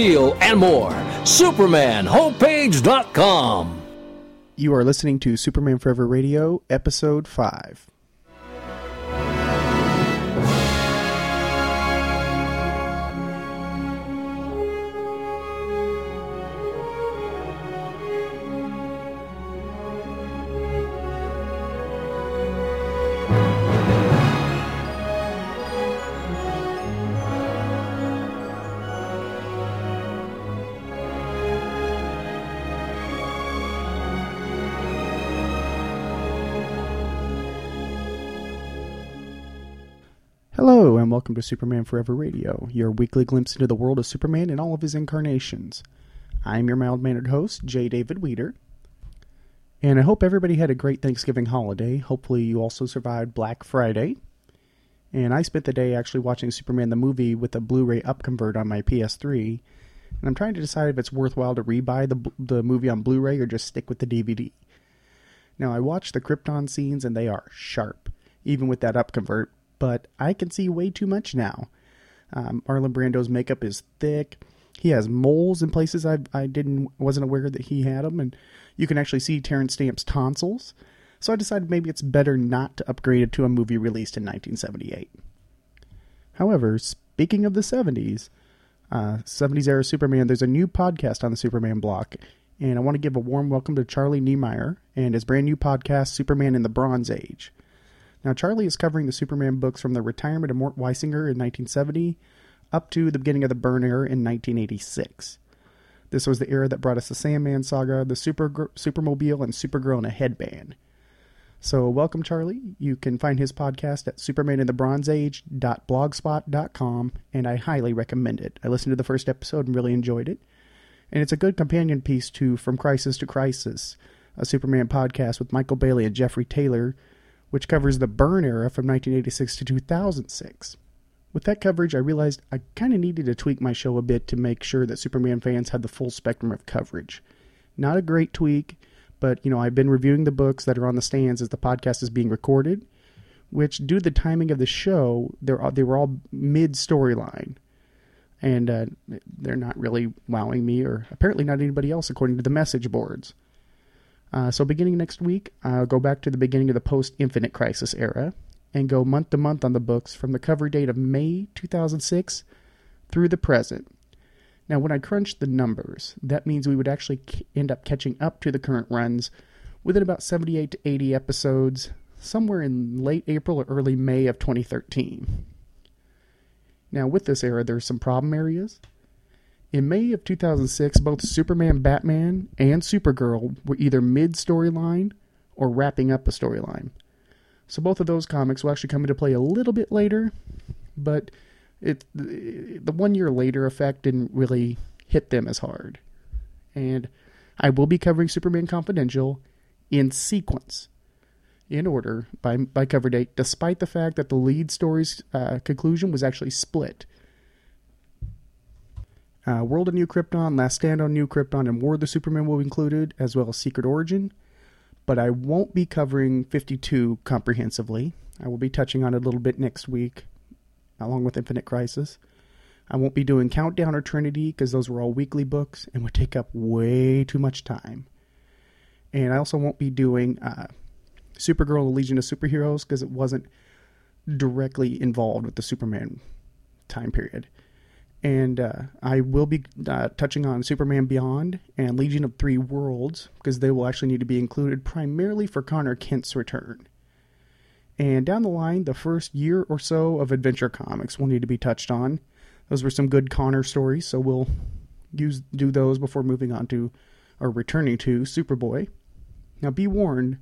and more. SupermanHomepage.com. You are listening to Superman Forever Radio, Episode 5. Welcome to Superman Forever Radio, your weekly glimpse into the world of Superman and all of his incarnations. I'm your mild mannered host, J. David Weeder. And I hope everybody had a great Thanksgiving holiday. Hopefully, you also survived Black Friday. And I spent the day actually watching Superman the movie with a Blu ray upconvert on my PS3. And I'm trying to decide if it's worthwhile to rebuy the, the movie on Blu ray or just stick with the DVD. Now, I watched the Krypton scenes and they are sharp, even with that upconvert, but I can see way too much now. Um, Brando's makeup is thick. He has moles in places I I didn't wasn't aware that he had them, and you can actually see Terence Stamp's tonsils. So I decided maybe it's better not to upgrade it to a movie released in 1978. However, speaking of the 70s, uh, 70s era Superman, there's a new podcast on the Superman block, and I want to give a warm welcome to Charlie Niemeyer and his brand new podcast, Superman in the Bronze Age. Now, Charlie is covering the Superman books from the retirement of Mort Weisinger in 1970 up to the beginning of the Byrne era in 1986. This was the era that brought us the Sandman saga, the Super Supermobile, and Supergirl in a headband. So, welcome, Charlie. You can find his podcast at supermaninthebronzeage.blogspot.com, and I highly recommend it. I listened to the first episode and really enjoyed it. And it's a good companion piece to From Crisis to Crisis, a Superman podcast with Michael Bailey and Jeffrey Taylor, which covers the Byrne era from 1986 to 2006. With that coverage, I realized I kind of needed to tweak my show a bit to make sure that Superman fans had the full spectrum of coverage. Not a great tweak, but you know, I've been reviewing the books that are on the stands as the podcast is being recorded, which due to the timing of the show, they're they were all mid storyline. And uh, they're not really wowing me, or apparently not anybody else, according to the message boards. Uh, so, beginning next week, I'll go back to the beginning of the post Infinite Crisis era and go month to month on the books from the cover date of May 2006 through the present. Now, when I crunched the numbers, that means we would actually end up catching up to the current runs within about 78 to 80 episodes, somewhere in late April or early May of 2013. Now, with this era, there are some problem areas. In May of 2006, both Superman, Batman, and Supergirl were either mid storyline or wrapping up a storyline. So both of those comics will actually come into play a little bit later, but it the one year later effect didn't really hit them as hard. And I will be covering Superman Confidential in sequence, in order by by cover date, despite the fact that the lead story's uh, conclusion was actually split. Uh, World of New Krypton, Last Stand on New Krypton, and War of the Supermen will be included, as well as Secret Origin. But I won't be covering 52 comprehensively. I will be touching on it a little bit next week, along with Infinite Crisis. I won't be doing Countdown or Trinity because those were all weekly books and would take up way too much time. And I also won't be doing uh, Supergirl, the Legion of Superheroes because it wasn't directly involved with the Superman time period and uh, I will be uh, touching on Superman Beyond and Legion of Three Worlds because they will actually need to be included primarily for Connor Kent's return. And down the line, the first year or so of Adventure Comics will need to be touched on. Those were some good Connor stories, so we'll use do those before moving on to or returning to Superboy. Now, be warned,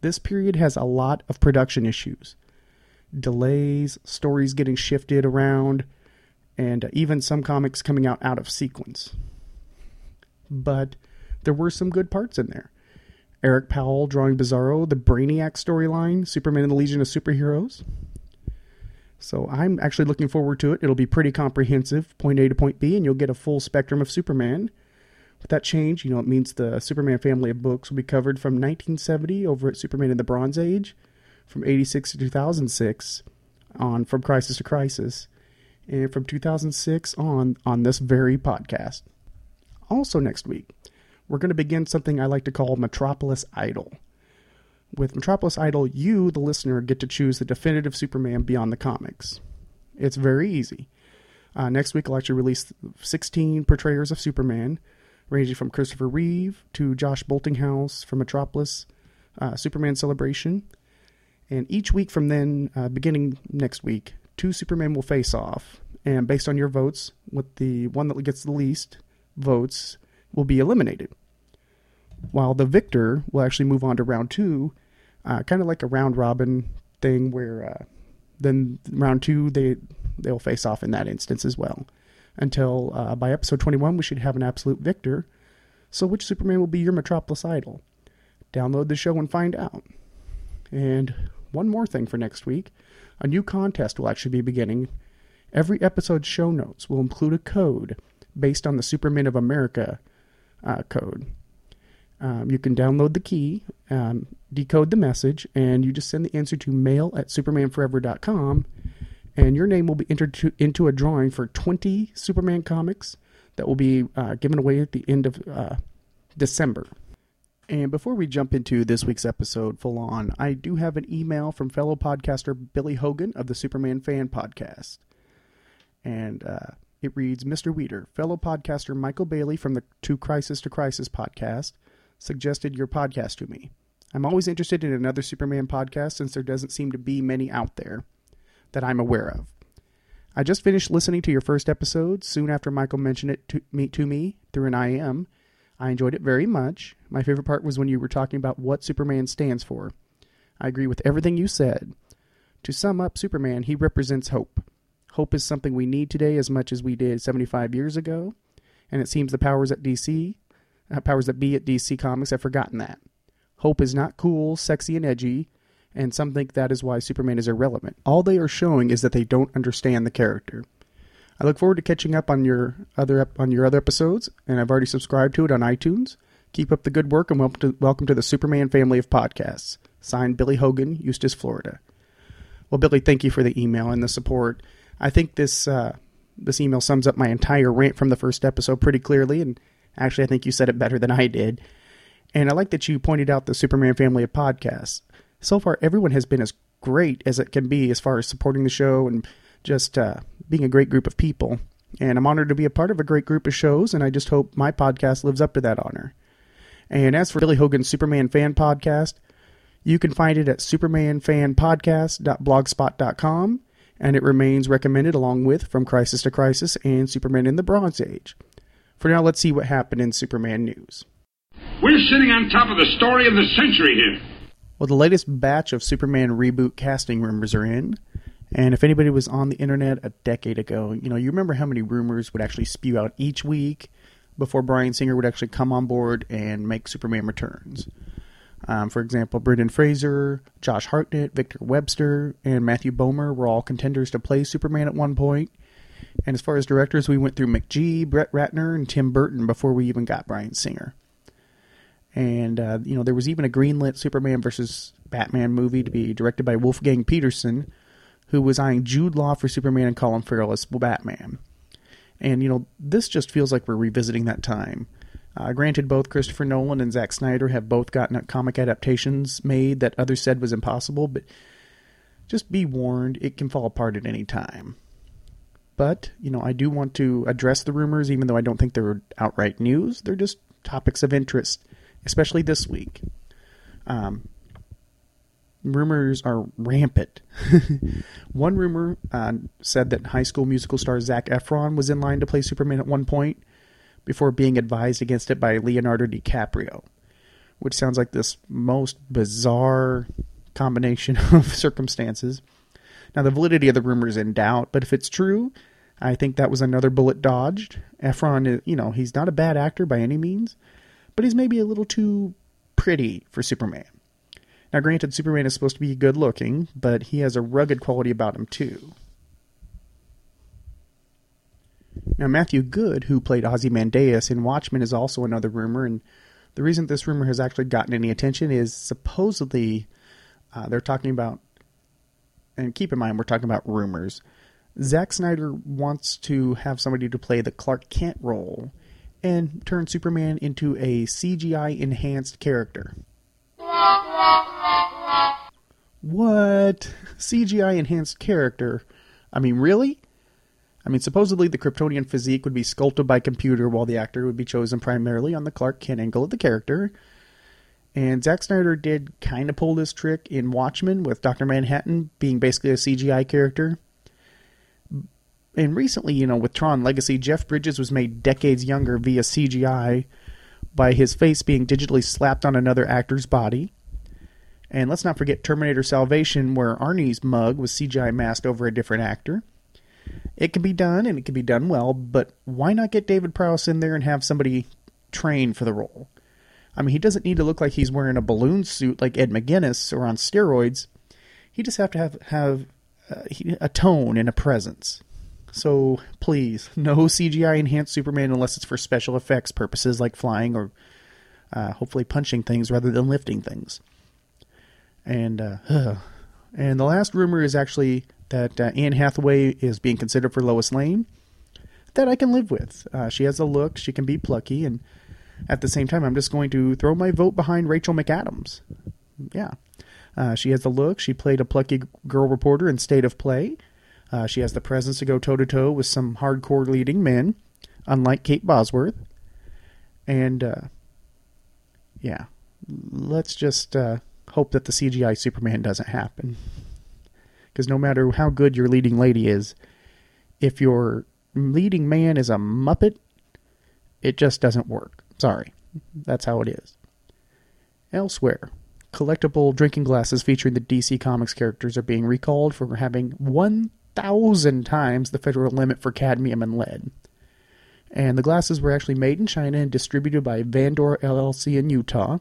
this period has a lot of production issues, delays, stories getting shifted around and uh, even some comics coming out out of sequence. But there were some good parts in there. Eric Powell drawing Bizarro, the Brainiac storyline, Superman and the Legion of Superheroes. So I'm actually looking forward to it. It'll be pretty comprehensive, point A to point B, and you'll get a full spectrum of Superman. With that change, you know, it means the Superman family of books will be covered from 1970 over at Superman in the Bronze Age, from 86 to 2006 on From Crisis to Crisis, and from 2006 on on this very podcast. Also next week, we're going to begin something I like to call Metropolis Idol. With Metropolis Idol, you, the listener, get to choose the definitive Superman beyond the comics. It's very easy. Uh, next week, I'll actually release 16 portrayers of Superman, ranging from Christopher Reeve to Josh Boltinghouse from Metropolis uh, Superman Celebration. And each week from then, uh, beginning next week, two Supermen will face off. And based on your votes, with the one that gets the least votes will be eliminated while the victor will actually move on to round two, uh, kind of like a round robin thing where uh, then round two they they'll face off in that instance as well. Until uh, by episode 21, we should have an absolute victor. So, which Superman will be your Metropolis idol? Download the show and find out. And one more thing for next week a new contest will actually be beginning. Every episode's show notes will include a code based on the Superman of America uh, code. Um, you can download the key, um, decode the message, and you just send the answer to mail at supermanforever.com, and your name will be entered to, into a drawing for 20 Superman comics that will be uh, given away at the end of uh, December. And before we jump into this week's episode full on, I do have an email from fellow podcaster Billy Hogan of the Superman Fan Podcast. And uh, it reads Mr. Weeder, fellow podcaster Michael Bailey from the To Crisis to Crisis podcast suggested your podcast to me. I'm always interested in another Superman podcast since there doesn't seem to be many out there that I'm aware of. I just finished listening to your first episode soon after Michael mentioned it to me, to me through an IM. I enjoyed it very much. My favorite part was when you were talking about what Superman stands for. I agree with everything you said. To sum up Superman, he represents hope. Hope is something we need today as much as we did 75 years ago, and it seems the powers at DC uh, powers that be at DC Comics have forgotten that. Hope is not cool, sexy, and edgy, and some think that is why Superman is irrelevant. All they are showing is that they don't understand the character. I look forward to catching up on your other on your other episodes, and I've already subscribed to it on iTunes. Keep up the good work, and welcome to, welcome to the Superman family of podcasts. Signed, Billy Hogan, Eustis, Florida. Well, Billy, thank you for the email and the support. I think this uh, this email sums up my entire rant from the first episode pretty clearly, and Actually, I think you said it better than I did. And I like that you pointed out the Superman family of podcasts. So far, everyone has been as great as it can be as far as supporting the show and just uh, being a great group of people. And I'm honored to be a part of a great group of shows, and I just hope my podcast lives up to that honor. And as for Billy Hogan's Superman Fan Podcast, you can find it at supermanfanpodcast.blogspot.com, and it remains recommended along with From Crisis to Crisis and Superman in the Bronze Age. For now, let's see what happened in Superman news. We're sitting on top of the story of the century here. Well, the latest batch of Superman reboot casting rumors are in. And if anybody was on the internet a decade ago, you know, you remember how many rumors would actually spew out each week before Bryan Singer would actually come on board and make Superman returns. Um, for example, Brendan Fraser, Josh Hartnett, Victor Webster, and Matthew Bomer were all contenders to play Superman at one point. And as far as directors, we went through McG, Brett Ratner, and Tim Burton before we even got Bryan Singer. And uh, you know, there was even a greenlit Superman versus Batman movie to be directed by Wolfgang Petersen, who was eyeing Jude Law for Superman and Colin Farrell as Batman. And you know, this just feels like we're revisiting that time. Uh, granted, both Christopher Nolan and Zack Snyder have both gotten comic adaptations made that others said was impossible, but just be warned, it can fall apart at any time. But, you know, I do want to address the rumors, even though I don't think they're outright news. They're just topics of interest, especially this week. Um, rumors are rampant. one rumor uh, said that High School Musical star Zac Efron was in line to play Superman at one point before being advised against it by Leonardo DiCaprio, which sounds like this most bizarre combination of circumstances. Now, the validity of the rumor is in doubt, but if it's true, I think that was another bullet dodged. Efron, you know, he's not a bad actor by any means, but he's maybe a little too pretty for Superman. Now, granted, Superman is supposed to be good looking, but he has a rugged quality about him, too. Now, Matthew Goode, who played Ozymandias in Watchmen, is also another rumor, and the reason this rumor has actually gotten any attention is supposedly uh, they're talking about, and keep in mind, we're talking about rumors. Zack Snyder wants to have somebody to play the Clark Kent role and turn Superman into a CGI enhanced character. What? CGI enhanced character? I mean, really? I mean, supposedly the Kryptonian physique would be sculpted by computer while the actor would be chosen primarily on the Clark Kent angle of the character. And Zack Snyder did kind of pull this trick in Watchmen with Dr. Manhattan being basically a CGI character. And recently, you know, with Tron Legacy, Jeff Bridges was made decades younger via CGI by his face being digitally slapped on another actor's body. And let's not forget Terminator Salvation, where Arnie's mug was CGI masked over a different actor. It can be done, and it can be done well, but why not get David Prowse in there and have somebody train for the role? I mean, he doesn't need to look like he's wearing a balloon suit like Ed McGuinness or on steroids. He just have to have have uh, a tone and a presence. So please, no CGI enhanced Superman unless it's for special effects purposes like flying or uh, hopefully punching things rather than lifting things. And uh, and the last rumor is actually that uh, Anne Hathaway is being considered for Lois Lane. That I can live with. Uh, she has a look. She can be plucky, and at the same time, I'm just going to throw my vote behind Rachel McAdams. Yeah. Uh, she has the look. She played a plucky girl reporter in State of Play. Uh, she has the presence to go toe to toe with some hardcore leading men, unlike Kate Bosworth. And, uh, yeah, let's just uh, hope that the CGI Superman doesn't happen. Because no matter how good your leading lady is, if your leading man is a Muppet, it just doesn't work. Sorry. That's how it is. Elsewhere, collectible drinking glasses featuring the DC Comics characters are being recalled for having 1,000 times the federal limit for cadmium and lead. And the glasses were actually made in China and distributed by Vandor LLC in Utah.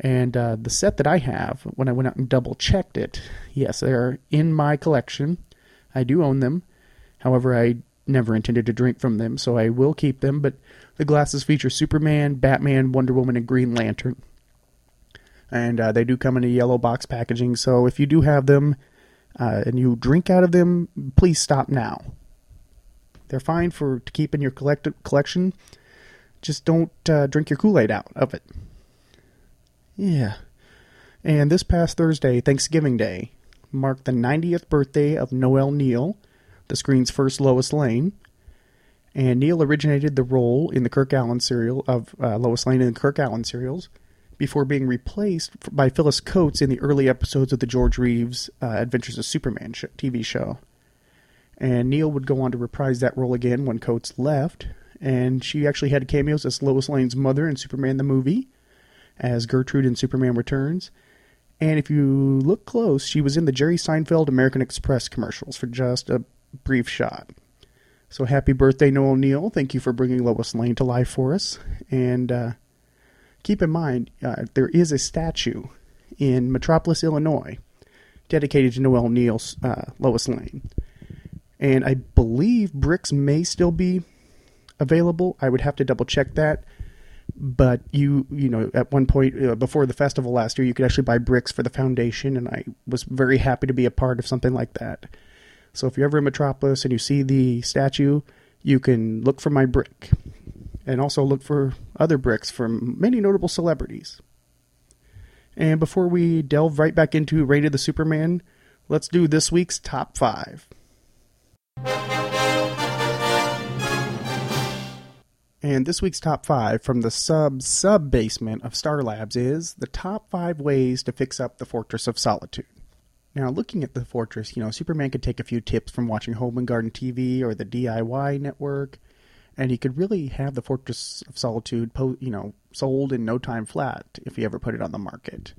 And uh, the set that I have, when I went out and double checked it, yes, they're in my collection. I do own them. However, I never intended to drink from them, so I will keep them. But the glasses feature Superman, Batman, Wonder Woman, and Green Lantern. And uh, they do come in a yellow box packaging, so if you do have them uh, and you drink out of them, please stop now. They're fine for to keep in your collect- collection. Just don't uh, drink your Kool Aid out of it. Yeah. And this past Thursday, Thanksgiving Day, marked the 90th birthday of Noel Neill, the screen's first Lois Lane. And Neill originated the role in the Kirk Alyn serial of uh, Lois Lane in the Kirk Alyn serials before being replaced by Phyllis Coates in the early episodes of the George Reeves uh, Adventures of Superman show, TV show. And Neill would go on to reprise that role again when Coates left, and she actually had cameos as Lois Lane's mother in Superman the movie, as Gertrude in Superman Returns, and if you look close, she was in the Jerry Seinfeld American Express commercials for just a brief shot. So happy birthday, Noel Neill. Thank you for bringing Lois Lane to life for us. And uh, keep in mind, uh, there is a statue in Metropolis, Illinois, dedicated to Noel Neill's uh, Lois Lane. And I believe bricks may still be available. I would have to double check that. But you, you know, at one point uh, before the festival last year, you could actually buy bricks for the foundation, and I was very happy to be a part of something like that. So if you're ever in Metropolis and you see the statue, you can look for my brick. And also look for other bricks from many notable celebrities. And before we delve right back into Reign of the Supermen, let's do this week's top five. And this week's top five from the sub sub basement of Star Labs is the top five ways to fix up the Fortress of Solitude. Now, looking at the fortress, you know, Superman could take a few tips from watching Home and Garden TV or the DIY network, and he could really have the Fortress of Solitude, po- you know, sold in no time flat if he ever put it on the market.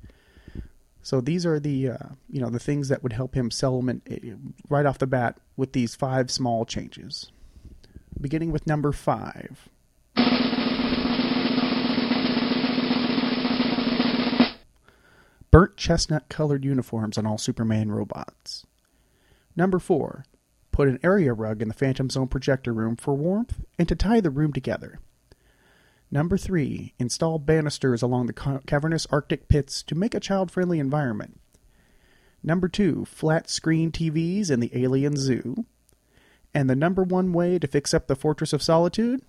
So these are the uh, you know the things that would help him sell them in, eh, right off the bat with these five small changes. Beginning with number five. Burnt chestnut colored uniforms on all Superman robots. Number four. Put an area rug in the Phantom Zone projector room for warmth and to tie the room together. Number three, install banisters along the cavernous Arctic pits to make a child friendly environment. Number two, flat screen TVs in the alien zoo. And the number one way to fix up the Fortress of Solitude?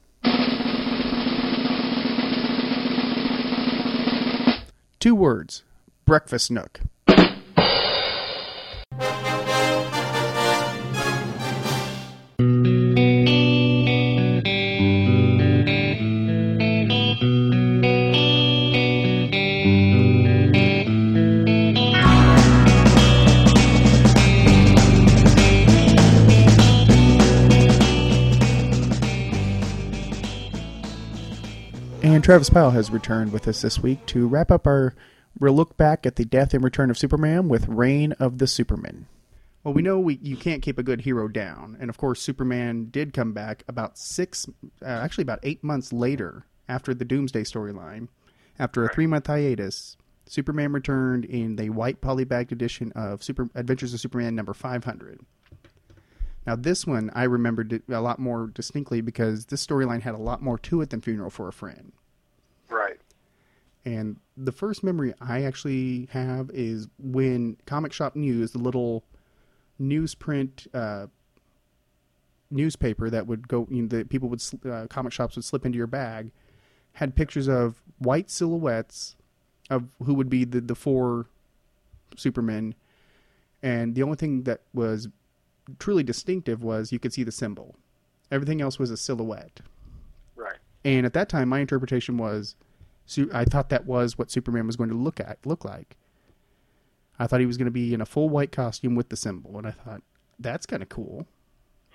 Two words Breakfast Nook. Travis Powell has returned with us this week to wrap up our we'll look back at the death and return of Superman with Reign of the Supermen. Well, we know we you can't keep a good hero down, and of course, Superman did come back about six, uh, actually about eight months later after the Doomsday storyline. After a three month hiatus, Superman returned in the white polybagged edition of Super Adventures of Superman number five hundred. Now, this one I remembered a lot more distinctly because this storyline had a lot more to it than Funeral for a Friend. And the first memory I actually have is when Comic Shop News, the little newsprint uh, newspaper that would go, you know, the people would uh, comic shops would slip into your bag, had pictures of white silhouettes of who would be the the four Supermen, and the only thing that was truly distinctive was you could see the symbol. Everything else was a silhouette. Right. And at that time, my interpretation was, I thought that was what Superman was going to look at look like. I thought he was going to be in a full white costume with the symbol, and I thought that's kind of cool.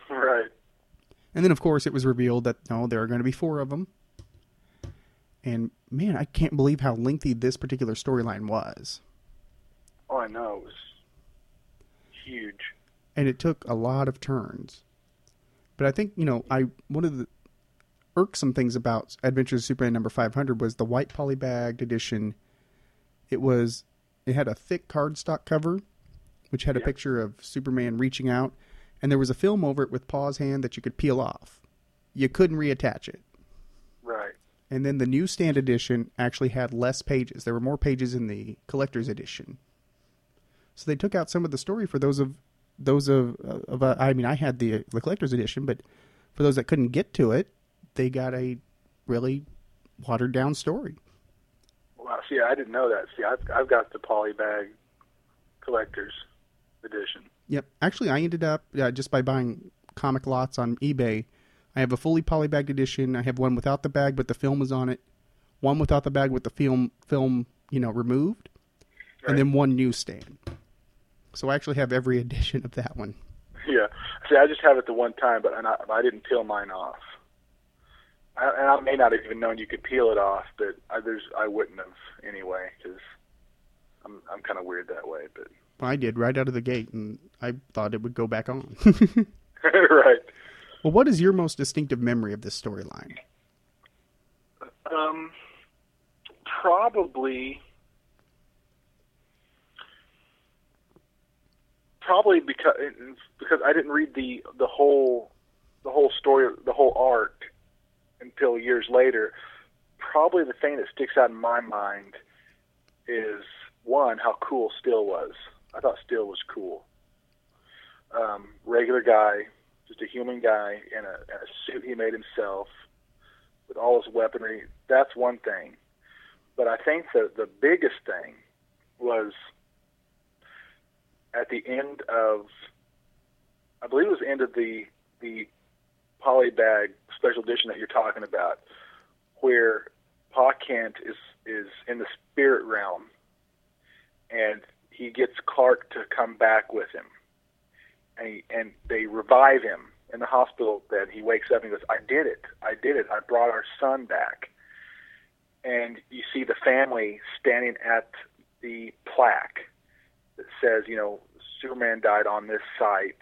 Right. And then, of course, it was revealed that no, there are going to be four of them. And man, I can't believe how lengthy this particular storyline was. Oh, I know it was huge, and it took a lot of turns. But I think you know, I one of the irksome things about Adventures of Superman number 500 was the white polybagged edition. It was it had a thick cardstock cover, which had a picture of Superman reaching out, and there was a film over it with Pa's hand that you could peel off. You couldn't reattach it. Right. And then the newsstand edition actually had less pages. There were more pages in the collector's edition. So they took out some of the story for those of those of of uh, I mean I had the the collector's edition, but for those that couldn't get to it, they got a really watered down story. Wow, see, I didn't know that. See, I've I've got the polybag collector's edition. Yep. Actually, I ended up uh, just by buying comic lots on eBay. I have a fully polybagged edition. I have one without the bag, but the film is on it. One without the bag with the film film you know removed, right. and then one newsstand. So I actually have every edition of that one. Yeah. See, I just have it the one time, but I, I didn't peel mine off. I, and I may not have even known you could peel it off, but I, there's I wouldn't have anyway because I'm I'm kind of weird that way. But I did right out of the gate, and I thought it would go back on. right. Well, what is your most distinctive memory of this storyline? Um, probably, probably because because I didn't read the the whole the whole story, the whole arc until years later. Probably the thing that sticks out in my mind is one how cool Steel was. I thought Steel was cool. Um, regular guy, just a human guy in a, in a suit he made himself with all his weaponry. That's one thing. But I think the the biggest thing was at the end of I believe it was the end of the the polybag special edition that you're talking about, where Pa Kent is is in the spirit realm, and he gets Clark to come back with him, and he, and they revive him in the hospital bed. He wakes up and he goes, "I did it! I did it! I brought our son back." And you see the family standing at the plaque that says, you know, Superman died on this site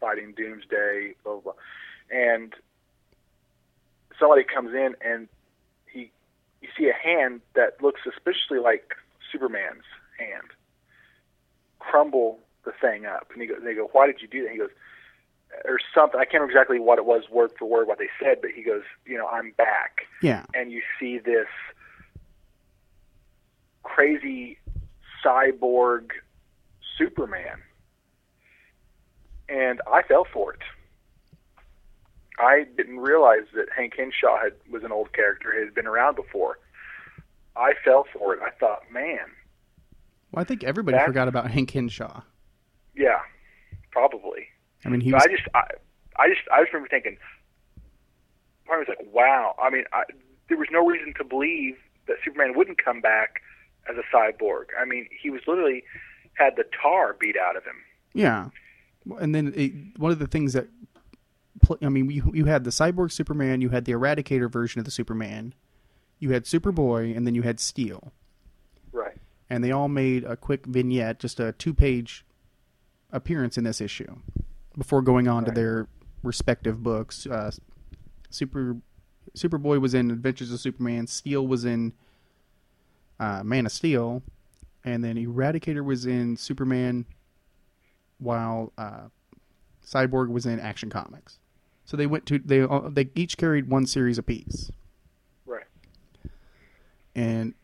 fighting Doomsday, blah blah, blah. And somebody comes in and he, you see a hand that looks suspiciously like Superman's hand crumble the thing up, and he goes, they go, why did you do that? He goes, or something. I can't remember exactly what it was word for word what they said, but he goes, you know, I'm back Yeah. and you see this crazy cyborg Superman. And I fell for it. I didn't realize that Hank Henshaw had, was an old character, He had been around before. I fell for it. I thought, man, Well, I think everybody That- forgot about Hank Henshaw. yeah, probably. I mean, he was. I just, I, I just, I just remember thinking, of was like, wow. I mean, I, there was no reason to believe that Superman wouldn't come back as a cyborg. I mean, he was literally had the tar beat out of him. Yeah, and then it, one of the things that, I mean, you you had the cyborg Superman, you had the Eradicator version of the Superman, you had Superboy, and then you had Steel, Right. and they all made a quick vignette, just a two-page appearance in this issue, before going on to their respective books. Uh, Super Superboy was in Adventures of Superman, Steel was in uh, Man of Steel, and then Eradicator was in Superman, while uh, Cyborg was in Action Comics. So they went to they uh, they each carried one series apiece, Right. and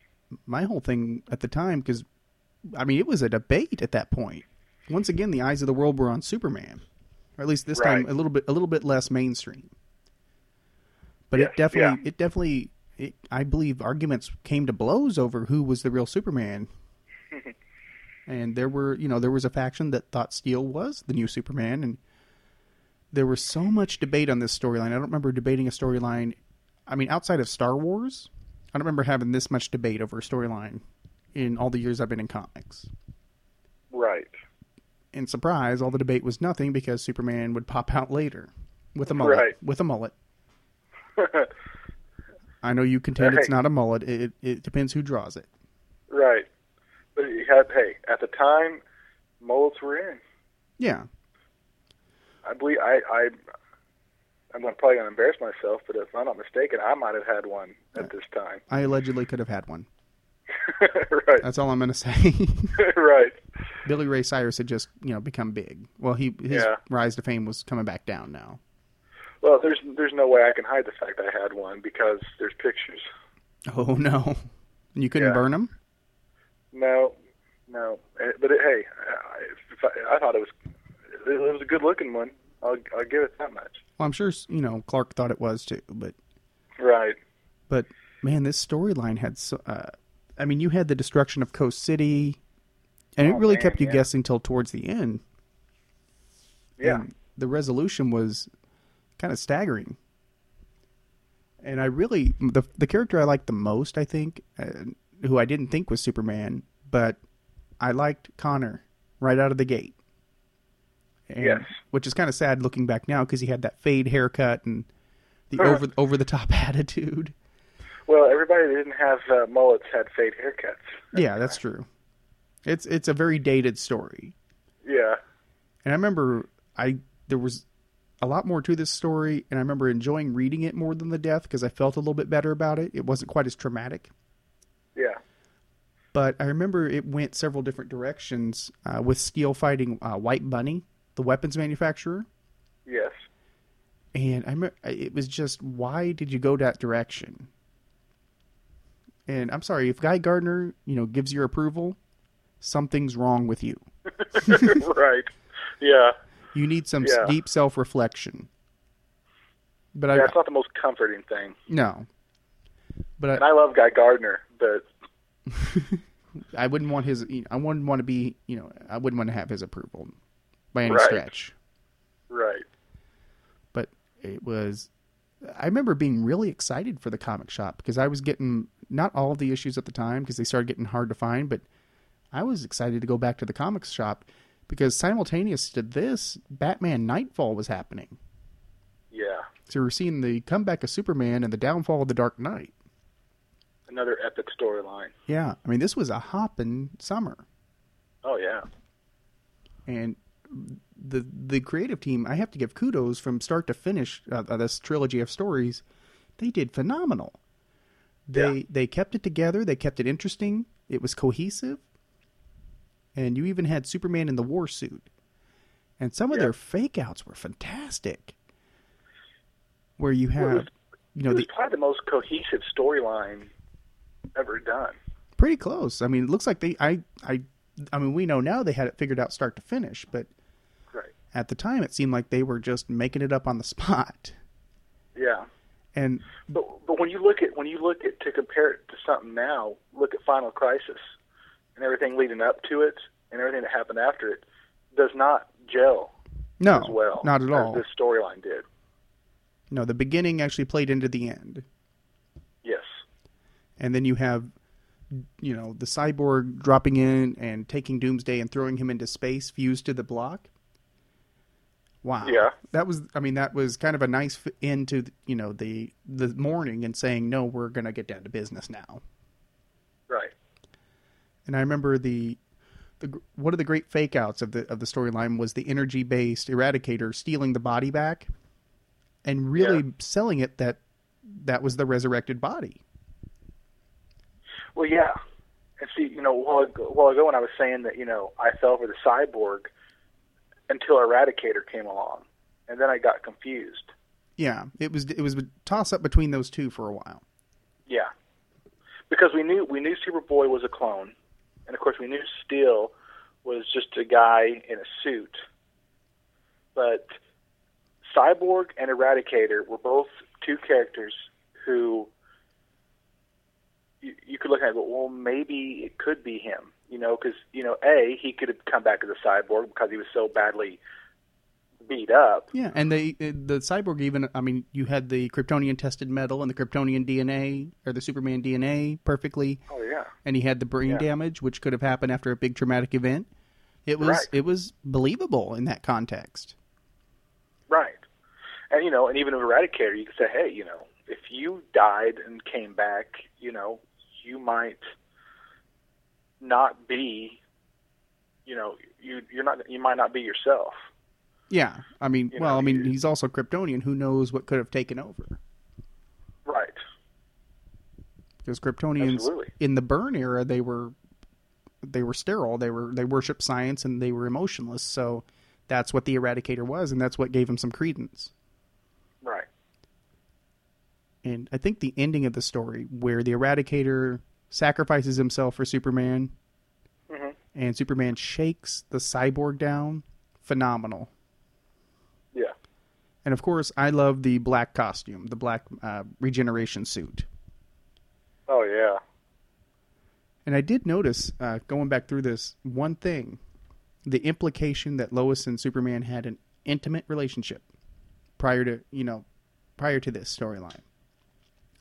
my whole thing at the time because I mean it was a debate at that point. Once again, the eyes of the world were on Superman, or at least this time a little bit a little bit less mainstream. But Yes, it definitely yeah. it definitely it, I believe arguments came to blows over who was the real Superman. and there were you know there was a faction that thought Steel was the new Superman, and there was so much debate on this storyline. I don't remember debating a storyline. I mean, outside of Star Wars, I don't remember having this much debate over a storyline in all the years I've been in comics. Right. And surprise, all the debate was nothing because Superman would pop out later with a mullet. Right. With a mullet. I know you contend it's not a mullet. It, it depends who draws it. right. But had, hey, at the time, mullets were in. Yeah. I believe I, I I'm probably going to embarrass myself, but if I'm not mistaken, I might have had one at this time. I allegedly could have had one. right. That's all I'm going to say. right. Billy Ray Cyrus had just, you know, become big. Well, he his Yeah. rise to fame was coming back down now. Well, there's there's no way I can hide the fact I had one because there's pictures. Oh no. And you couldn't Yeah. burn them? No, no. Eh, But it, hey, I, I, I thought it was it was a good looking one. I'll I'll give it that much. Well, I'm sure, you know, Clark thought it was too, but Right. but man, this storyline had so uh, I mean, you had the destruction of Coast City and it Oh, really man, kept you yeah. guessing till towards the end. Yeah. And the resolution was kind of staggering. And I really the the character I liked the most, I think, uh, who I didn't think was Superman, but I liked Connor right out of the gate. And, Yes. Which is kind of sad looking back now because he had that fade haircut and the over over the top attitude. Well, everybody that didn't have uh, mullets had fade haircuts. Yeah, that's true. It's it's a very dated story. Yeah. And I remember I there was a lot more to this story, and I remember enjoying reading it more than the death because I felt a little bit better about it. It wasn't quite as traumatic, Yeah. but I remember it went several different directions uh, with Steel fighting uh, White Bunny, the weapons manufacturer, Yes. and I remember it was just why did you go that direction? And I'm sorry if Guy Gardner, you know, gives your approval, something's wrong with you. right. Yeah. You need some Yeah. deep self reflection. But Yeah. I It's not the most comforting thing. no. But And I, I love Guy Gardner, but I wouldn't want his. I wouldn't want to be. You know, I wouldn't want to have his approval by any Right. stretch. right. But it was. I remember being really excited for the comic shop because I was getting not all of the issues at the time because they started getting hard to find, but I was excited to go back to the comic shop because simultaneous to this, Batman Knightfall was happening. Yeah. So we're seeing the comeback of Superman and the downfall of the Dark Knight. Another epic storyline. Yeah, I mean this was a hopping summer. Oh yeah. and the the creative team. I have to give kudos from start to finish. Uh, this trilogy of stories, they did phenomenal. They Yeah. they kept it together. They kept it interesting. It was cohesive, and you even had Superman in the war suit. And some of Yeah. their fake outs were fantastic. Where you have, Well, was- you know, it was the probably the most cohesive storyline ever done. pretty close. I mean, it looks like they. I. I. I mean, we know now they had it figured out start to finish, but. At the time it seemed like they were just making it up on the spot. Yeah. And But but when you look at when you look at to compare it to something now, look at Final Crisis and everything leading up to it and everything that happened after it does not gel no, as well not at all. this storyline did. No, the beginning actually played into the end, Yes. and then you have, you know, the cyborg dropping in and taking Doomsday and throwing him into space, fused to the block. Wow. Yeah. That was. I mean, that was kind of a nice end to you know the the mourning and saying no, we're gonna get down to business now. Right. And I remember the, the one of the great fake outs of the of the storyline was the energy based Eradicator stealing the body back, and really Yeah. selling it that that was the resurrected body. Well, yeah. And see, you know, while ago, a while ago when I was saying that, you know, I fell for the cyborg until Eradicator came along, and then I got confused. Yeah, it was it was a toss up between those two for a while. Yeah, because we knew we knew Superboy was a clone, and of course we knew Steel was just a guy in a suit. But Cyborg and Eradicator were both two characters who you, you could look at and go, well, maybe it could be him, you know, because you know, a he could have come back as a cyborg because he was so badly beat up. Yeah, and they eh, the cyborg even I mean you had the Kryptonian tested metal and the Kryptonian DNA or the Superman DNA perfectly, Oh yeah, and he had the brain Yeah. damage which could have happened after a big traumatic event. It was Right. it was believable in that context. Right. And you know, and even with Eradicator, you could say, hey, you know, if you died and came back, you know, you might not be, you know, you you're not you might not be yourself. Yeah, I mean, You well, know, I mean, he's also Kryptonian. Who knows what could have taken over? Right. Because Kryptonians Absolutely. in the Byrne era, they were they were sterile. They were they worshipped science and they were emotionless. So that's what the Eradicator was, and that's what gave him some credence. Right. And I think the ending of the story, where the Eradicator sacrifices himself for Superman, Mhm. and Superman shakes the cyborg down, phenomenal. Yeah. And of course, I love the black costume, the black uh, regeneration suit. Oh yeah. And I did notice, uh, going back through this, one thing the implication that Lois and Superman had an intimate relationship prior to, you know, prior to this storyline.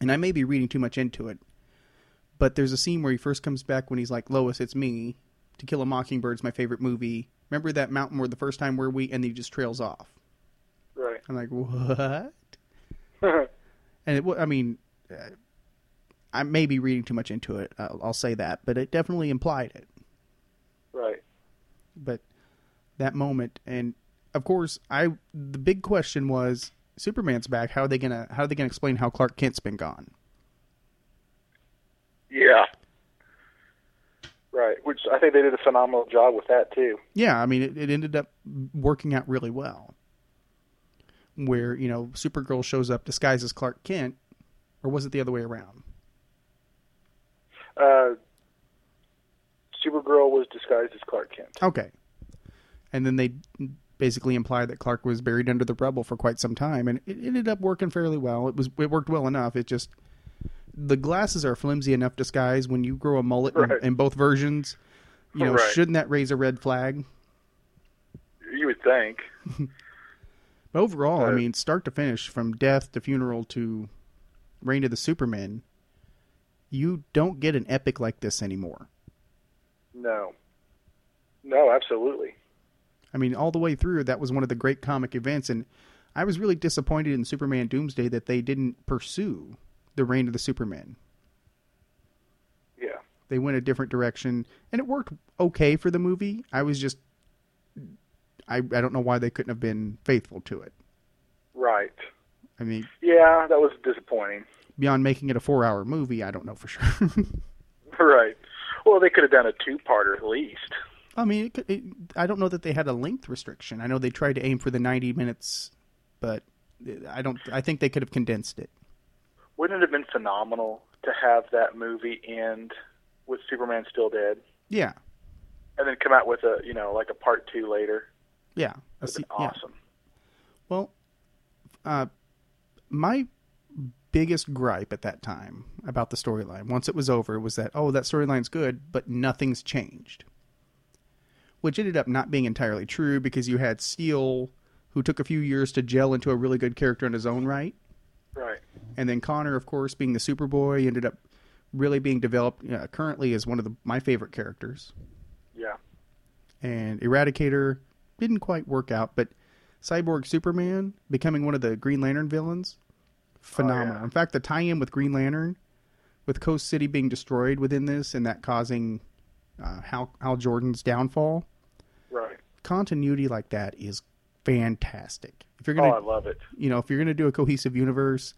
And I may be reading too much into it, but there's a scene where he first comes back when he's like, Lois, it's me. To Kill a Mockingbird's my favorite movie. Remember that mountain where the first time where we, and he just trails off. Right. I'm like, what? And it, I mean, uh, I may be reading too much into it. I'll, I'll say that, but it definitely implied it. right. But that moment, and of course, I the big question was Superman's back. How are they gonna How are they gonna explain how Clark Kent's been gone? Yeah. Right. Which I think they did a phenomenal job with that too. Yeah, I mean, it, it ended up working out really well. Where you know Supergirl shows up disguised as Clark Kent, or was it the other way around? Uh, Supergirl was disguised as Clark Kent. Okay. And then they basically imply that Clark was buried under the rubble for quite some time, and it ended up working fairly well. It was it worked well enough. It just the glasses are flimsy enough disguise when you grow a mullet in, Right. in both versions. You know, Right. shouldn't that raise a red flag? You would think. But overall, I Uh, mean, start to finish, from death to funeral to reign of the Supermen, you don't get an epic like this anymore. No. No, absolutely. I mean, all the way through, that was one of the great comic events, and I was really disappointed in Superman Doomsday that they didn't pursue the reign of the Supermen. Yeah. They went a different direction, and it worked okay for the movie. I was just I I don't know why they couldn't have been faithful to it. Right. I mean, Yeah, that was disappointing. beyond making it a four hour movie, I don't know for sure. Right. Well, they could have done a two-parter at least. I mean, it, it, I don't know that they had a length restriction. I know they tried to aim for the 90 minutes, but uh, I don't. I think they could have condensed it. Wouldn't it have been phenomenal to have that movie end with Superman still dead, Yeah, and then come out with a you know like a part two later? yeah, a That'd se- been yeah. awesome. Well, uh, my biggest gripe at that time about the storyline, once it was over, was that oh, that storyline's good, but nothing's changed. Which ended up not being entirely true because you had Steele, who took a few years to gel into a really good character in his own right. Right. and then Connor, of course, being the Superboy, ended up really being developed uh, currently as one of the, my favorite characters. Yeah. And Eradicator didn't quite work out, but Cyborg Superman becoming one of the Green Lantern villains, phenomenal. yeah. In fact, the tie-in with Green Lantern, with Coast City being destroyed within this, and that causing uh, Hal, Hal Jordan's downfall, Right. continuity like that is fantastic. If you're gonna oh, I love it. you know, if you're going to do a cohesive universe,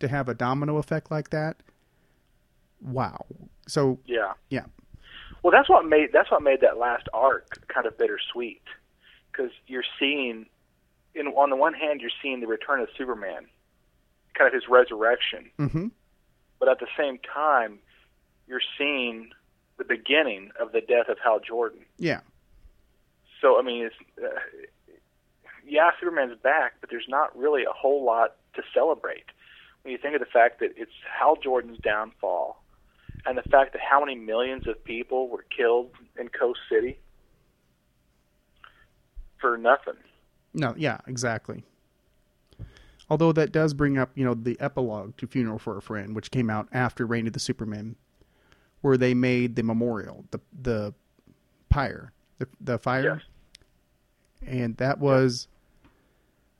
to have a domino effect like that, wow. So Yeah. yeah, Well, that's what made that's what made that last arc kind of bittersweet, because you're seeing, in on the one hand, you're seeing the return of Superman, kind of his resurrection, hmm but at the same time, you're seeing the beginning of the death of Hal Jordan. yeah, So I mean, it's uh, yeah, Superman's back, but there's not really a whole lot to celebrate when you think of the fact that it's Hal Jordan's downfall, and the fact that how many millions of people were killed in Coast City for nothing. no, yeah, exactly. Although that does bring up, you know, the epilogue to Funeral for a Friend, which came out after Reign of the Supermen, where they made the memorial, the the pyre, the the fire, Yes. and that was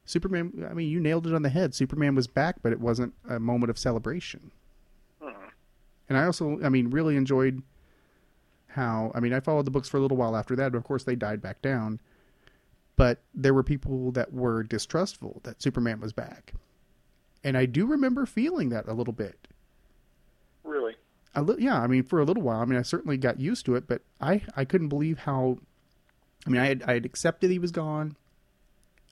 Superman. I mean, you nailed it on the head. Superman was back, but it wasn't a moment of celebration. Mhm. And I also, I mean, really enjoyed how. I mean, I followed the books for a little while after that, but of course they died back down. But there were people that were distrustful that Superman was back, and I do remember feeling that a little bit. Really? A li- yeah, I mean, for a little while. I mean, I certainly got used to it, but I I couldn't believe how. I mean, I had I had accepted he was gone,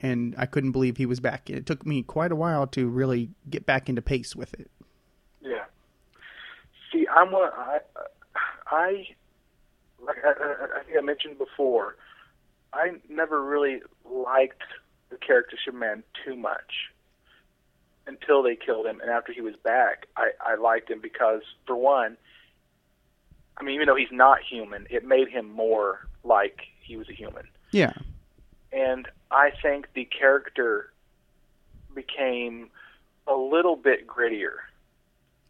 and I couldn't believe he was back. It took me quite a while to really get back into pace with it. Yeah. See, I'm one. I, I, like I, I, I think I mentioned before, I never really liked the character Superman too much until they killed him, and after he was back, I, I liked him because, for one, I mean, even though he's not human, it made him more like he was a human Yeah, and I think the character became a little bit grittier.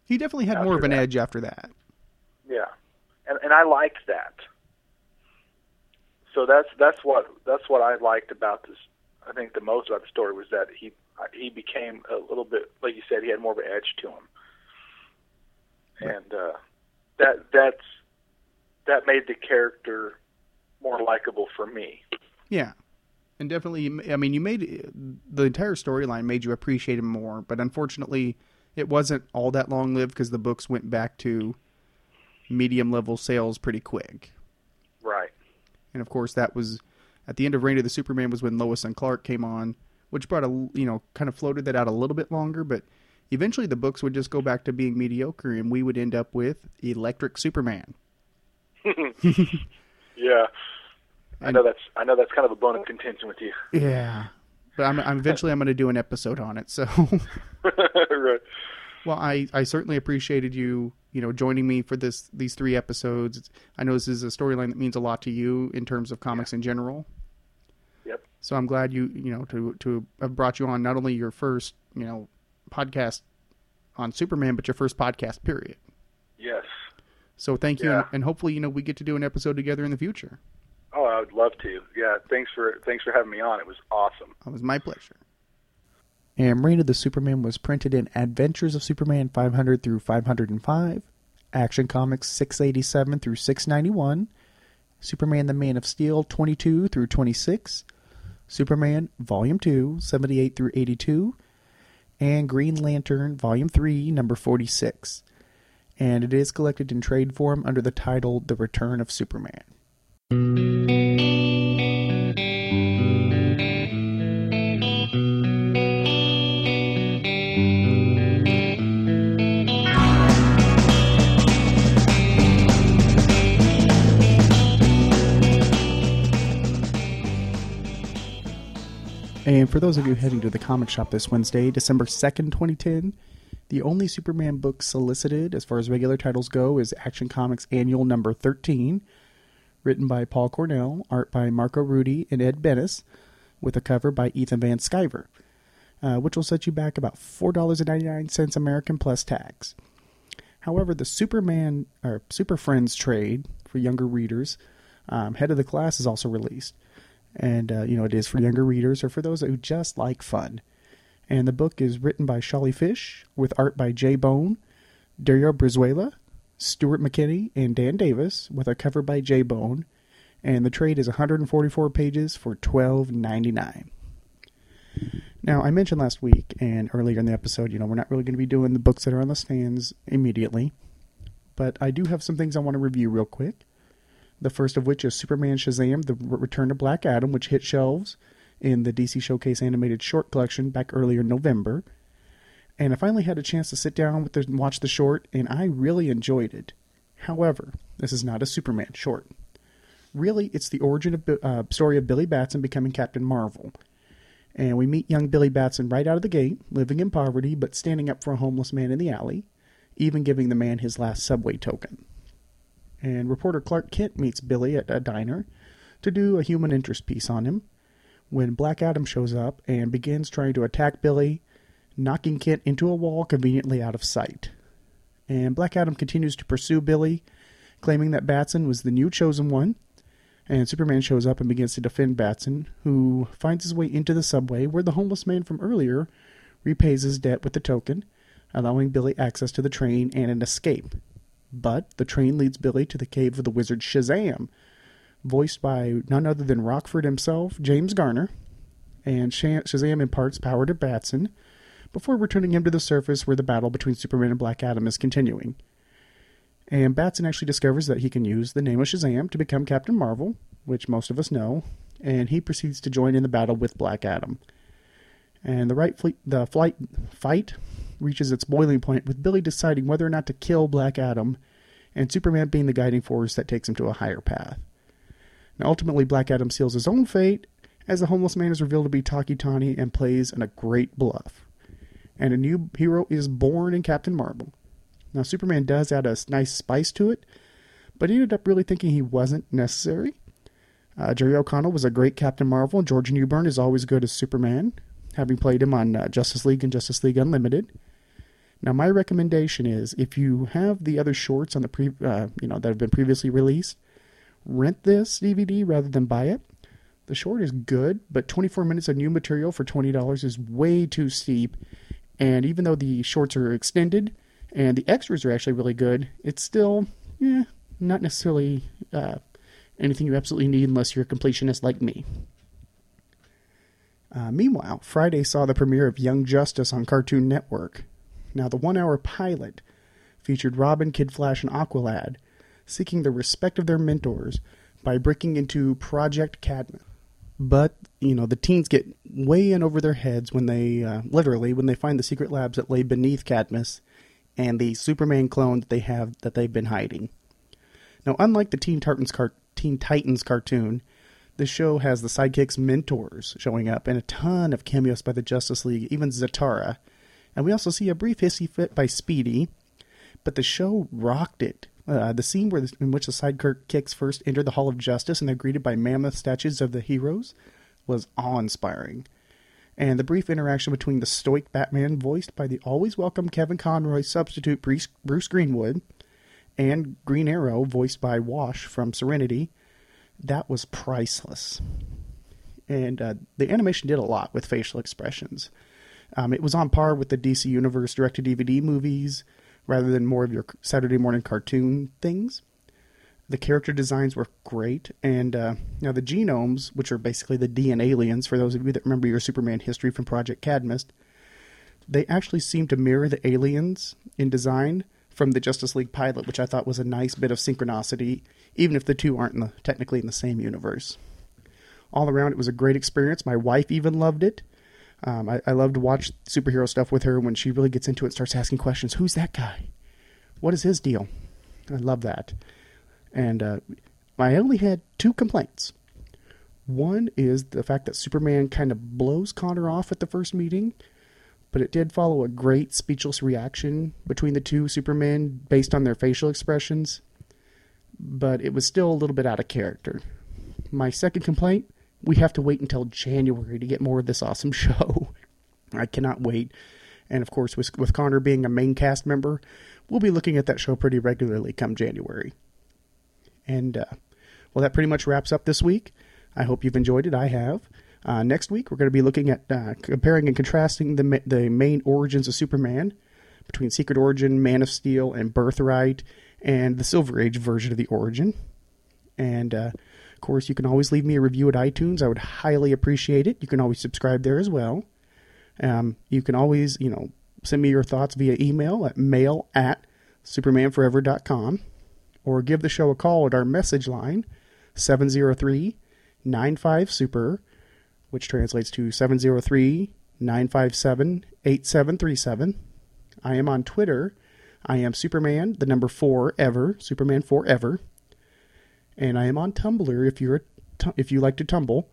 he definitely had more of an that. edge after that. Yeah, and and I liked that. So that's that's what that's what I liked about this. I think the most about the story was that he he became a little bit like you said he had more of an edge to him, and uh, that that's that made the character more likable for me. Yeah. And definitely, I mean, you made the entire storyline made you appreciate him more, but unfortunately, it wasn't all that long lived because the books went back to medium level sales pretty quick. Right. And of course, that was at the end of Reign of the Superman was when Lois and Clark came on, which brought a you know kind of floated that out a little bit longer, but eventually the books would just go back to being mediocre, and we would end up with Electric Superman. Yeah. I know that's I know that's kind of a bone of contention with you. Yeah, but I'm, I'm eventually I'm going to do an episode on it. So, right. well, I I certainly appreciated you you know joining me for this these three episodes. I know this is a storyline that means a lot to you in terms of comics in general. Yep. So I'm glad you you know to to have brought you on not only your first you know podcast on Superman, but your first podcast period. Yes. So thank you, Yeah. and, and hopefully you know we get to do an episode together in the future. Oh, I would love to. Yeah. Thanks for thanks for having me on. It was awesome. It was my pleasure. And of the Superman was printed in Adventures of Superman 500 through 505, Action Comics 687 through 691, Superman the Man of Steel 22 through 26, Superman Volume 2, 78 through 82, and Green Lantern Volume 3, number 46. And it is collected in trade form under the title The Return of Superman. For those of you heading to the comic shop this Wednesday, December 2nd, 2010, the only Superman book solicited as far as regular titles go is Action Comics Annual Number 13, written by Paul Cornell, art by Marco Rudy and Ed Benes, with a cover by Ethan Van Sciver, uh, which will set you back about $4.99 American plus tax. However, the Superman or Super Friends trade for younger readers, um, Head of the Class, is also released and uh, you know it is for younger readers or for those who just like fun. And the book is written by Sholly Fisch with art by J. Bone, Dario Brizuela, Stewart McKenny, and Dan Davis with a cover by J. Bone. And the trade is 144 pages for $12.99. Now, I mentioned last week and earlier in the episode, you know, we're not really going to be doing the books that are on the stands immediately, but I do have some things I want to review real quick. The first of which is Superman Shazam: The Return to Black Adam, which hit shelves in the DC Showcase animated short collection back earlier in November. And I finally had a chance to sit down with the, and watch the short, and I really enjoyed it. However, this is not a Superman short. Really, it's the origin of uh, story of Billy Batson becoming Captain Marvel. And we meet young Billy Batson right out of the gate, living in poverty, but standing up for a homeless man in the alley, even giving the man his last subway token and reporter Clark Kent meets Billy at a diner to do a human interest piece on him when Black Adam shows up and begins trying to attack Billy, knocking Kent into a wall conveniently out of sight. And Black Adam continues to pursue Billy, claiming that Batson was the new chosen one. And Superman shows up and begins to defend Batson, who finds his way into the subway where the homeless man from earlier repays his debt with the token, allowing Billy access to the train and an escape. But the train leads Billy to the cave of the wizard Shazam, voiced by none other than Rockford himself, James Garner. And Shazam imparts power to Batson before returning him to the surface where the battle between Superman and Black Adam is continuing. And Batson actually discovers that he can use the name of Shazam to become Captain Marvel, which most of us know, and he proceeds to join in the battle with Black Adam. And the right fleet, the flight fight reaches its boiling point with Billy deciding whether or not to kill Black Adam, and Superman being the guiding force that takes him to a higher path. Now, ultimately, Black Adam seals his own fate as the homeless man is revealed to be Tawky Tawny plays in a great bluff. And a new hero is born in Captain Marvel. Now, Superman does add a nice spice to it, but he ended up really thinking he wasn't necessary. Uh, Jerry O'Connell was a great Captain Marvel. and George Newbern is always good as Superman, having played him on uh, Justice League and Justice League Unlimited. Now, my recommendation is if you have the other shorts on the pre, uh, you know, that have been previously released, rent this DVD rather than buy it. The short is good, but 24 minutes of new material for $20 is way too steep. And even though the shorts are extended and the extras are actually really good, it's still, yeah, not necessarily uh, anything you absolutely need unless you're a completionist like me. Uh, meanwhile, Friday saw the premiere of Young Justice on Cartoon Network. Now, the one hour pilot featured Robin, Kid Flash, and Aqualad seeking the respect of their mentors by breaking into Project Cadmus. But, you know, the teens get way in over their heads when they, uh, literally, when they find the secret labs that lay beneath Cadmus and the Superman clone that they have that they've been hiding. Now, unlike the Teen Titans, car- Teen Titans cartoon, this show has the sidekicks' mentors showing up and a ton of cameos by the Justice League, even Zatara, and we also see a brief hissy fit by Speedy, but the show rocked it. Uh, the scene where the, in which the sidekick kicks first enter the Hall of Justice and they're greeted by mammoth statues of the heroes was awe-inspiring. And the brief interaction between the stoic Batman, voiced by the always welcome Kevin Conroy substitute Bruce, Bruce Greenwood, and Green Arrow, voiced by Wash from Serenity, that was priceless. And uh, the animation did a lot with facial expressions. Um, it was on par with the DC Universe direct to DVD movies rather than more of your Saturday morning cartoon things. the character designs were great, and uh, now the genomes, which are basically the DNAliens, for those of you that remember your Superman history from Project Cadmus, they actually seem to mirror the aliens in design from the Justice League pilot, which I thought was a nice bit of synchronicity, even if the two aren't in the, technically in the same universe. All around, it was a great experience. My wife even loved it. Um, I, I love to watch superhero stuff with her when she really gets into it, and starts asking questions. Who's that guy? What is his deal? I love that. And uh, I only had two complaints. One is the fact that Superman kind of blows Connor off at the first meeting, but it did follow a great speechless reaction between the two Supermen based on their facial expressions, but it was still a little bit out of character. My second complaint we have to wait until January to get more of this awesome show. I cannot wait. And of course, with, with Connor being a main cast member, we'll be looking at that show pretty regularly come January. And, uh, well, that pretty much wraps up this week. I hope you've enjoyed it. I have. Uh, next week, we're going to be looking at uh, comparing and contrasting the, the main origins of Superman between Secret Origin, Man of Steel, and Birthright, and the Silver Age version of the origin. And, uh, course, you can always leave me a review at iTunes. I would highly appreciate it. You can always subscribe there as well. Um, you can always, you know, send me your thoughts via email at mail at supermanforever.com or give the show a call at our message line 703 95 super which translates to 703 957 8737 i am on twitter i am superman the number 4 ever superman forever and i am on tumblr if you're if you like to tumble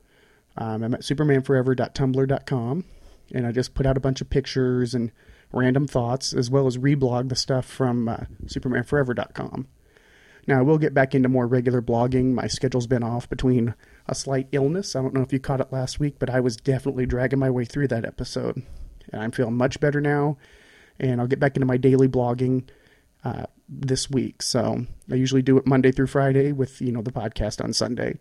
um, i'm at supermanforever.tumblr.com and i just put out a bunch of pictures and random thoughts as well as reblog the stuff from uh, supermanforever.com now, I will get back into more regular blogging. My schedule's been off between a slight illness. I don't know if you caught it last week, but I was definitely dragging my way through that episode. And I'm feeling much better now. And I'll get back into my daily blogging uh, this week. So I usually do it Monday through Friday with, you know, the podcast on Sunday.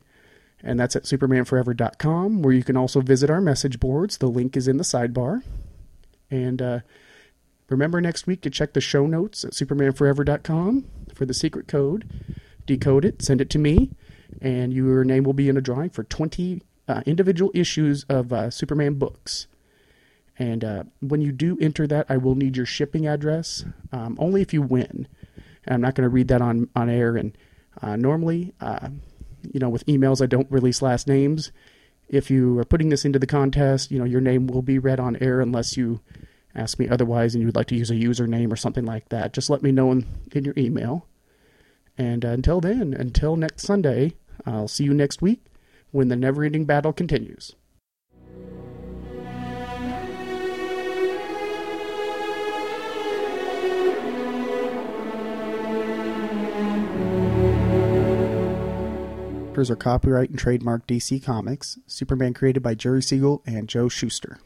And that's at supermanforever.com, where you can also visit our message boards. The link is in the sidebar. And uh, remember next week to check the show notes at supermanforever.com for the secret code, decode it, send it to me, and your name will be in a drawing for 20 uh, individual issues of uh, Superman books. And uh, when you do enter that, I will need your shipping address, um, only if you win. And I'm not going to read that on, on air. And uh, normally, uh, you know, with emails, I don't release last names. If you are putting this into the contest, you know, your name will be read on air unless you ask me otherwise and you would like to use a username or something like that. Just let me know in, in your email. And uh, until then, until next Sunday, I'll see you next week when the never ending battle continues. Here's our copyright and trademark DC Comics, Superman created by Jerry Siegel and Joe Shuster.